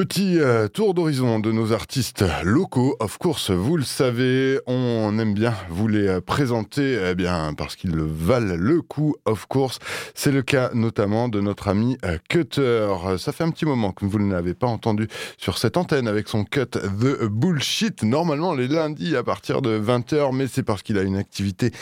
Petit euh, tour d'horizon de nos artistes locaux. Of course, vous le savez, on aime bien vous les euh, présenter, eh bien parce qu'ils valent le coup. Of course, c'est le cas notamment de notre ami euh, Cutter. Ça fait un petit moment que vous ne l'avez pas entendu sur cette antenne avec son cut The Bullshit. Normalement les lundis à partir de 20h, mais c'est parce qu'il a une activité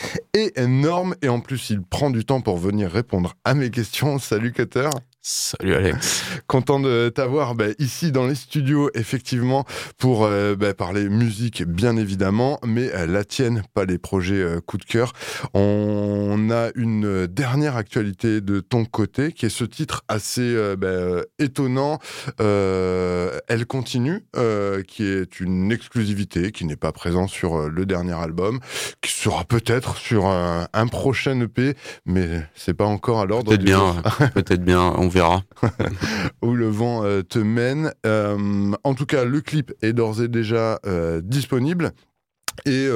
énorme et en plus il prend du temps pour venir répondre à mes questions. Salut Cutter. Salut Alex. Content de t'avoir bah, ici dans les studios, effectivement, pour euh, bah, parler musique, bien évidemment, mais euh, la tienne, pas les projets euh, coup de cœur. On a une dernière actualité de ton côté, qui est ce titre assez bah, étonnant. Elle continue, qui est une exclusivité, qui n'est pas présent sur le dernier album, qui sera peut-être sur un, prochain EP, mais c'est pas encore à l'ordre. Peut-être bien, peut-être bien on verra. Où le vent euh, te mène. Euh, en tout cas, le clip est d'ores et déjà euh, disponible. Et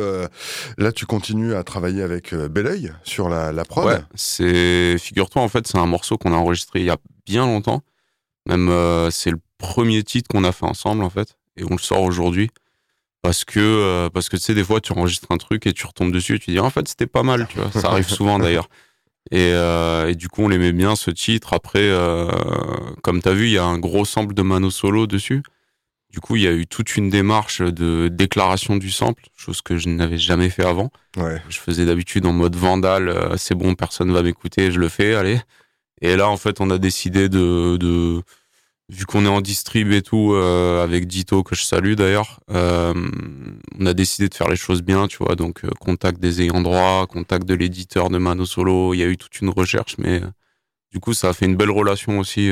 là, tu continues à travailler avec Belleuil sur la, la prod. Ouais, c'est figure-toi en fait, c'est un morceau qu'on a enregistré il y a bien longtemps. Même c'est le premier titre qu'on a fait ensemble en fait, et on le sort aujourd'hui parce que parce que tu sais des fois tu enregistres un truc et tu retombes dessus et tu dis en fait c'était pas mal, tu vois. Ça arrive souvent d'ailleurs. Et, euh, et, du coup, on l'aimait bien ce titre. Après, euh, comme tu as vu, il y a un gros sample de Mano Solo dessus. Du coup, il y a eu toute une démarche de déclaration du sample, chose que je n'avais jamais fait avant. Ouais. Je faisais d'habitude en mode vandale, euh, c'est bon, personne va m'écouter, je le fais, allez. Et là, en fait, on a décidé de, de vu qu'on est en distrib et tout, euh, avec Dito, que je salue d'ailleurs, on a décidé de faire les choses bien, tu vois. Donc, euh, contact des ayants droit, contact de l'éditeur de Mano Solo, il y a eu toute une recherche, mais du coup, ça a fait une belle relation aussi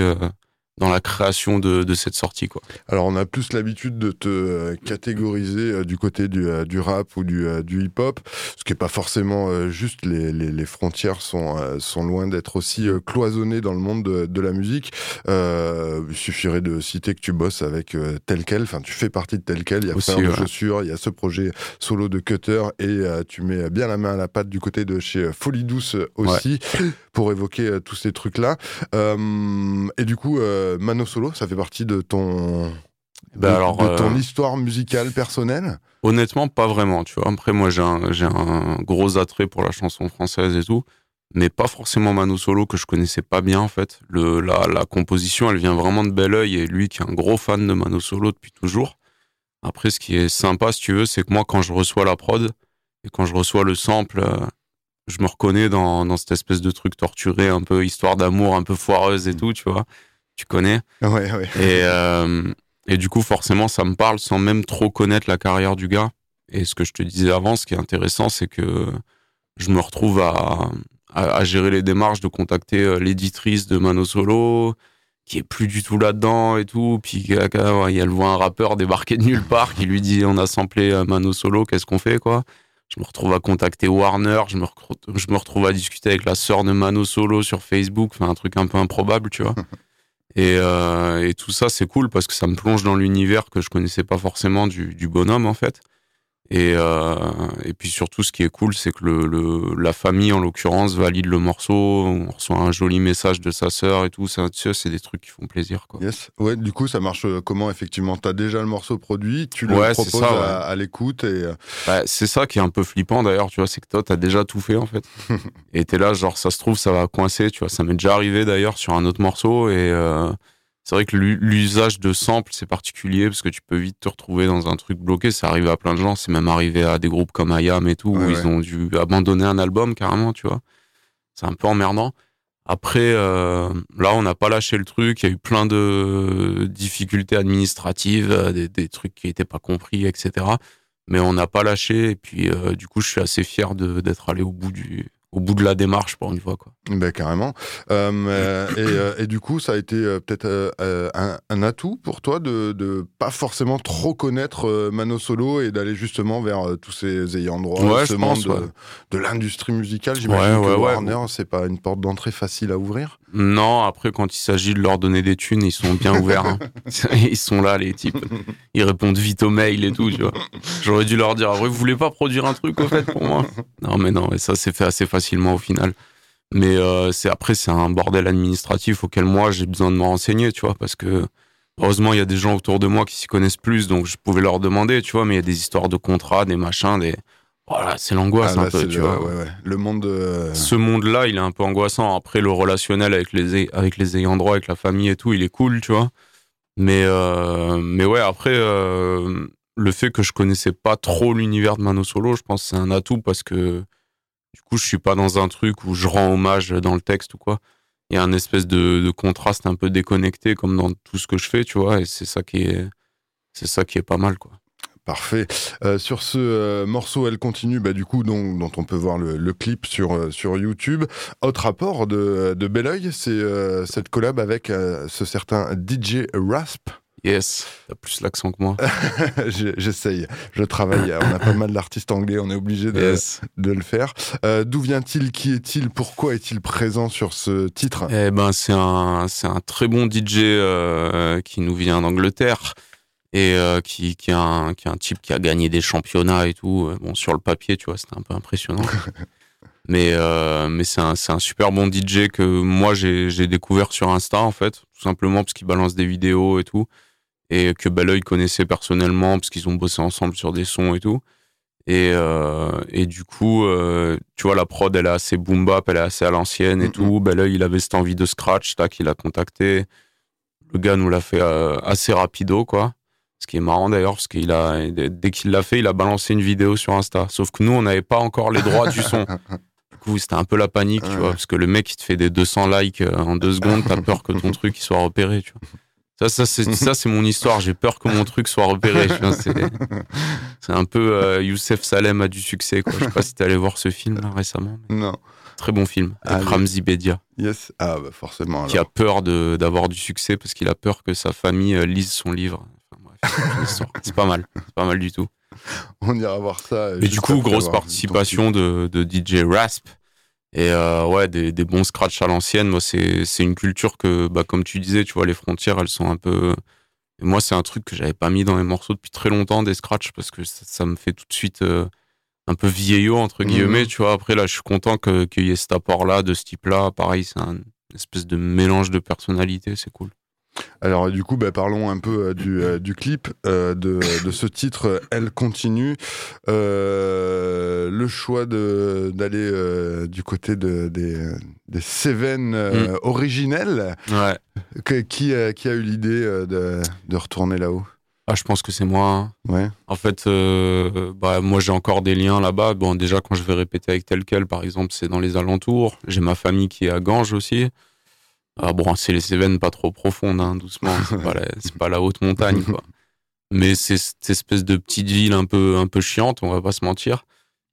dans la création de, de, cette sortie. Quoi. Alors on a plus l'habitude de te euh, catégoriser euh, du côté du, euh, du rap ou du, du hip-hop, ce qui n'est pas forcément juste, les, les, les, frontières sont, sont loin d'être aussi cloisonnées dans le monde de, de la musique. il suffirait de citer que tu bosses avec tel quel, enfin tu fais partie de tel quel, il y a aussi, de chaussures, il y a ce projet solo de Cutter et tu mets bien la main à la pâte du côté de chez Folie Douce aussi pour évoquer tous ces trucs-là. et du coup... Euh, Mano Solo, ça fait partie de ton ben alors, de ton euh, histoire musicale personnelle Honnêtement, pas vraiment. Tu vois, après moi j'ai un, gros attrait pour la chanson française et tout, mais pas forcément Mano Solo que je connaissais pas bien en fait. Le, la, la composition, elle vient vraiment de bel oeil et lui qui est un gros fan de Mano Solo depuis toujours. Après, ce qui est sympa, si tu veux, c'est que moi quand je reçois la prod et quand je reçois le sample, euh, je me reconnais dans, dans cette espèce de truc torturé, un peu histoire d'amour, un peu foireuse et tout, tu vois tu connais. Ouais, ouais. Et, euh, et du coup, forcément, ça me parle sans même trop connaître la carrière du gars. Et ce que je te disais avant, ce qui est intéressant, c'est que je me retrouve à, à, gérer les démarches de contacter euh, l'éditrice de Mano Solo, qui est plus du tout là-dedans et tout. Puis elle voit un rappeur débarquer de nulle part qui lui dit on a samplé euh, Mano Solo, qu'est-ce qu'on fait quoi? Je me retrouve à contacter Warner, je me, je me retrouve à discuter avec la sœur de Mano Solo sur Facebook, enfin un truc un peu improbable, tu vois. Et, euh, et, tout ça, c'est cool parce que ça me plonge dans l'univers que je connaissais pas forcément du, du bonhomme, en fait. Et, euh, et puis surtout, ce qui est cool, c'est que le, le, la famille, en l'occurrence, valide le morceau. On reçoit un joli message de sa sœur et tout. Ça, c'est des trucs qui font plaisir. Quoi. Yes. Ouais, du coup, ça marche euh, comment effectivement? Tu as déjà le morceau produit, tu le proposes à, l'écoute. et euh, bah, C'est ça qui est un peu flippant d'ailleurs, tu vois, c'est que toi, tu as déjà tout fait en fait. et tu es là, genre, ça se trouve, ça va coincer, tu vois. Ça m'est déjà arrivé d'ailleurs sur un autre morceau et. Euh, c'est vrai que l'usage de samples, c'est particulier parce que tu peux vite te retrouver dans un truc bloqué. Ça arrive à plein de gens. C'est même arrivé à des groupes comme IAM et tout, où ils ont dû abandonner un album carrément, tu vois. C'est un peu emmerdant. Après, euh, là, on n'a pas lâché le truc. Il y a eu plein de difficultés administratives, euh, des, trucs qui n'étaient pas compris, etc. Mais on n'a pas lâché. Et puis, euh, du coup, je suis assez fier d'être allé au bout du, au bout de la démarche pour une fois quoi. Ben carrément. Euh, euh, euh, et, du coup, ça a été peut-être un, atout pour toi de ne pas forcément trop connaître Mano Solo et d'aller justement vers tous ces ayants droit, ce monde de, l'industrie musicale. J'imagine que Warner, c'est pas une porte d'entrée facile à ouvrir. Non, après quand il s'agit de leur donner des thunes, ils sont bien ouverts. Hein. Ils sont là les types. Ils répondent vite aux mails et tout. Tu vois. J'aurais dû leur dire, ah vous voulez pas produire un truc au fait pour moi? Non mais non, mais ça c'est fait assez facilement au final. Mais euh, c'est après c'est un bordel administratif auquel moi j'ai besoin de me renseigner, tu vois, parce que Heureusement, il y a des gens autour de moi qui s'y connaissent plus, donc je pouvais leur demander, tu vois, mais il y a des histoires de contrats, des machins, des. Voilà, c'est l'angoisse Ah, un peu, tu le, vois. ouais, ouais. Le monde. euh, Ce monde-là, il est un peu angoissant. Après, le relationnel avec les, avec les ayants droit, avec la famille et tout, il est cool, tu vois. Mais, euh, mais ouais, après, euh, le fait que je connaissais pas trop l'univers de Mano Solo, je pense que c'est un atout parce que du coup, je suis pas dans un truc où je rends hommage dans le texte ou quoi. Il y a un espèce de, de contraste un peu déconnecté comme dans tout ce que je fais, tu vois, et c'est ça qui est, c'est ça qui est pas mal, quoi. Parfait. Euh, sur ce euh, morceau, elle continue, bah, du coup, dont, dont on peut voir le, le clip sur, euh, sur YouTube. Autre rapport de, de Belleuil, c'est euh, cette collab avec ce certain DJ Rasp. Yes, t'as plus l'accent que moi. J'essaye, je travaille. On a pas mal d'artistes anglais, on est obligé de, Yes. de le faire. D'où vient-il Qui est-il Pourquoi est-il présent sur ce titre? Eh ben, c'est un, c'est un très bon DJ qui nous vient d'Angleterre et euh, qui, qui, est un, qui est un type qui a gagné des championnats et tout. Euh, Bon, sur le papier, tu vois, c'était un peu impressionnant. mais euh, mais c'est un, un super bon DJ que moi, j'ai découvert sur Insta, en fait, tout simplement parce qu'il balance des vidéos et tout. Et que Belleuil connaissait personnellement parce qu'ils ont bossé ensemble sur des sons et tout. Et, euh, et du coup, tu vois, la prod, elle est assez boom bap, elle est assez à l'ancienne et Mhm. tout. Ben là, il avait cette envie de scratch, tac, il a contacté. Le gars nous l'a fait assez rapido, quoi. Ce qui est marrant d'ailleurs, parce qu'il a, dès qu'il l'a fait, il a balancé une vidéo sur Insta. Sauf que nous, on n'avait pas encore les droits du son. Du coup, c'était un peu la panique, tu vois, parce que le mec, il te fait des 200 likes euh, en deux secondes, t'as peur que ton truc il soit repéré, tu vois. Ça, ça, c'est, ça, c'est mon histoire. J'ai peur que mon truc soit repéré. tu vois, c'est, c'est un peu euh, Youssef Salem a du succès. Quoi. Je sais pas si t'es allé voir ce film là, récemment. mais Non. Très bon film. Avec Allez. Ramzi Bedia, Yes. Ah, bah forcément. qui a peur de, d'avoir du succès parce qu'il a peur que sa famille euh, lise son livre. C'est pas mal. C'est pas mal du tout. On ira voir ça. Et du coup, grosse participation de, de DJ Rasp. Et euh, ouais, des, des bons scratchs à l'ancienne. Moi, c'est une culture que, bah, comme tu disais, tu vois, les frontières, elles sont un peu. Et moi, c'est un truc que j'avais pas mis dans les morceaux depuis très longtemps, des scratchs, parce que ça, ça me fait tout de suite euh, un peu vieillot, entre guillemets. Mhm. Tu vois, après, là, je suis content qu'il y ait cet apport-là, de ce type-là. Pareil, c'est un espèce de mélange de personnalités, c'est cool. Alors du coup, bah, parlons un peu euh, du, euh, du clip euh, de, de ce titre. Elle continue. Le choix d'aller du côté de, des, des Cévennes euh, originelles. Ouais. Que- qui, a- qui a eu l'idée de, de retourner là-haut? Ah, je pense que c'est moi. hein. Ouais. En fait, bah, moi j'ai encore des liens là-bas. Bon, déjà quand je vais répéter avec tel quel, par exemple, c'est dans les alentours. J'ai ma famille qui est à Ganges aussi. Ah, bon, c'est les Cévennes pas trop profondes, hein, doucement. C'est pas, la, pas la haute montagne, quoi. Mais c'est cette espèce de petite ville un peu, un peu chiante, on va pas se mentir,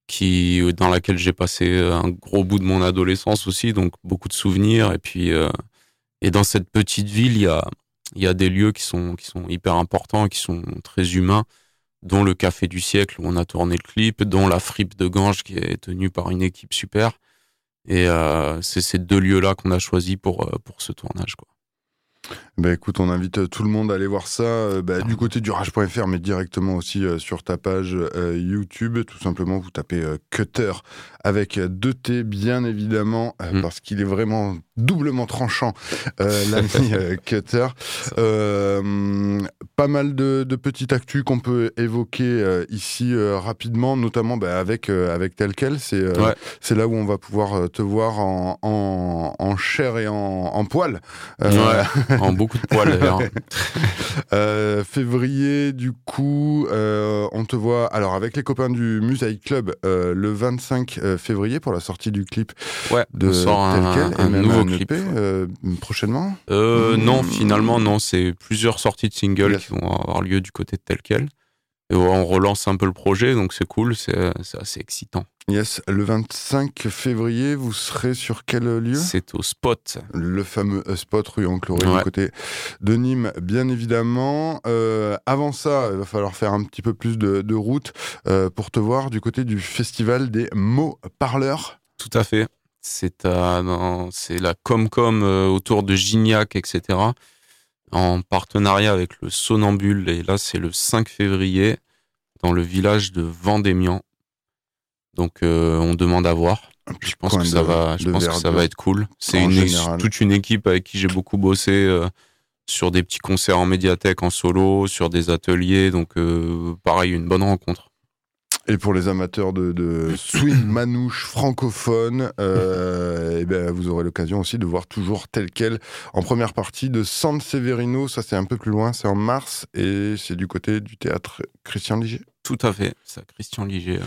qui, dans laquelle j'ai passé un gros bout de mon adolescence aussi, donc beaucoup de souvenirs. Et puis, euh, et dans cette petite ville, il y a, il y a des lieux qui sont, qui sont hyper importants, qui sont très humains, dont le Café du siècle où on a tourné le clip, dont la fripe de Ganges qui est tenue par une équipe super. Et euh, c'est ces deux lieux-là qu'on a choisis pour, euh, pour ce tournage. Quoi. Bah écoute, on invite euh, tout le monde à aller voir ça euh, bah, du côté du rage.fr, mais directement aussi euh, sur ta page euh, YouTube. Tout simplement, vous tapez Cutter avec deux T, bien évidemment, Mm. parce qu'il est vraiment doublement tranchant, l'ami Cutter. Pas mal de, de petites actus qu'on peut évoquer ici rapidement, notamment bah, avec, avec tel quel. C'est Ouais. c'est là où on va pouvoir te voir en, en, en chair et en, en poil. Ouais, en beaucoup de poils d'ailleurs. euh, février, du coup, euh, on te voit alors avec les copains du Musaï Club euh, le 25 euh, février pour la sortie du clip Ouais, de un, tel quel, un et même nouveau un clip. EP, euh, prochainement? Euh, Non, Mm. finalement, non. C'est plusieurs sorties de singles Yes. qui vont avoir lieu du côté de tel quel. Et on relance un peu le projet, donc c'est cool, c'est c'est assez excitant. Yes, le 25 février, vous serez sur quel lieu? C'est au spot. Le fameux euh, spot rue Encloré du Ouais. côté de Nîmes, bien évidemment. Euh, avant ça, il va falloir faire un petit peu plus de, de route euh, pour te voir du côté du festival des mots parleurs. Tout à fait. C'est la Comcom euh, autour de Gignac, etc. En partenariat avec le Sonambule. Et là, c'est le 5 février dans le village de Vendémian. Donc, euh, on demande à voir. Je pense que ça va, je de pense que ça verdure. va être cool. C'est toute une équipe avec qui j'ai beaucoup bossé euh, sur des petits concerts en médiathèque en solo, sur des ateliers. Donc, pareil, une bonne rencontre. Et pour les amateurs de, de swing manouche francophone, euh, et eh ben vous aurez l'occasion aussi de voir toujours tel quel en première partie de San Severino. Ça, c'est un peu plus loin, c'est en mars et c'est du côté du théâtre Christian Liger. Tout à fait, ça, Christian Liger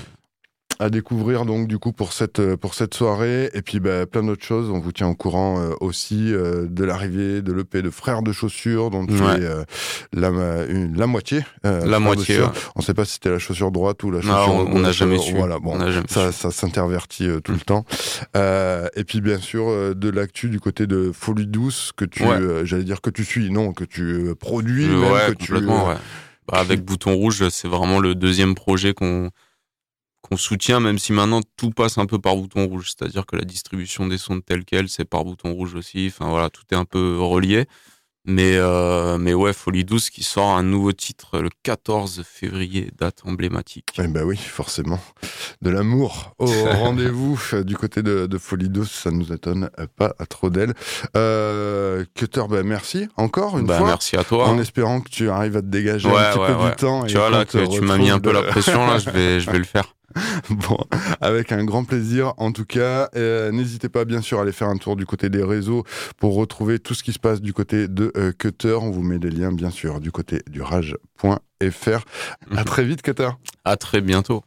à découvrir donc du coup pour cette euh, pour cette soirée et puis bah, plein d'autres choses. On vous tient au courant euh, aussi euh, de l'arrivée de l'EP de Frères de chaussures dont tu es la, la moitié. la moitié. On ne sait pas si c'était la chaussure droite ou la chaussure. Non, on n'a jamais su. Voilà, bon, ça, ça s'intervertit tout le temps. et puis bien sûr de l'actu du côté de Folie douce que tu, j'allais dire que tu suis, non, que tu produis, même, que tu. Bah, avec Bouton Rouge, c'est vraiment le deuxième projet qu'on qu'on soutient, même si maintenant tout passe un peu par bouton rouge. C'est-à-dire que la distribution des sons tels quels, c'est par bouton rouge aussi. Enfin voilà, tout est un peu relié. Mais, euh, mais ouais, Folie douce qui sort un nouveau titre le 14 février, date emblématique. Eh ben oui, forcément. De l'amour au rendez-vous euh, du côté de, Folie douce, ça nous étonne pas trop d'elle. Euh, Cutter, ben merci encore une bah, fois. Merci à toi. En espérant que tu arrives à te dégager un petit peu du temps. Tu vois là, que tu m'as mis un peu la pression, là, je vais, je vais le faire. bon, avec un grand plaisir en tout cas. Euh, n'hésitez pas bien sûr à aller faire un tour du côté des réseaux pour retrouver tout ce qui se passe du côté de euh, Cutter. On vous met des liens bien sûr du côté du rage.fr. À mhm. très vite Cutter. À très bientôt.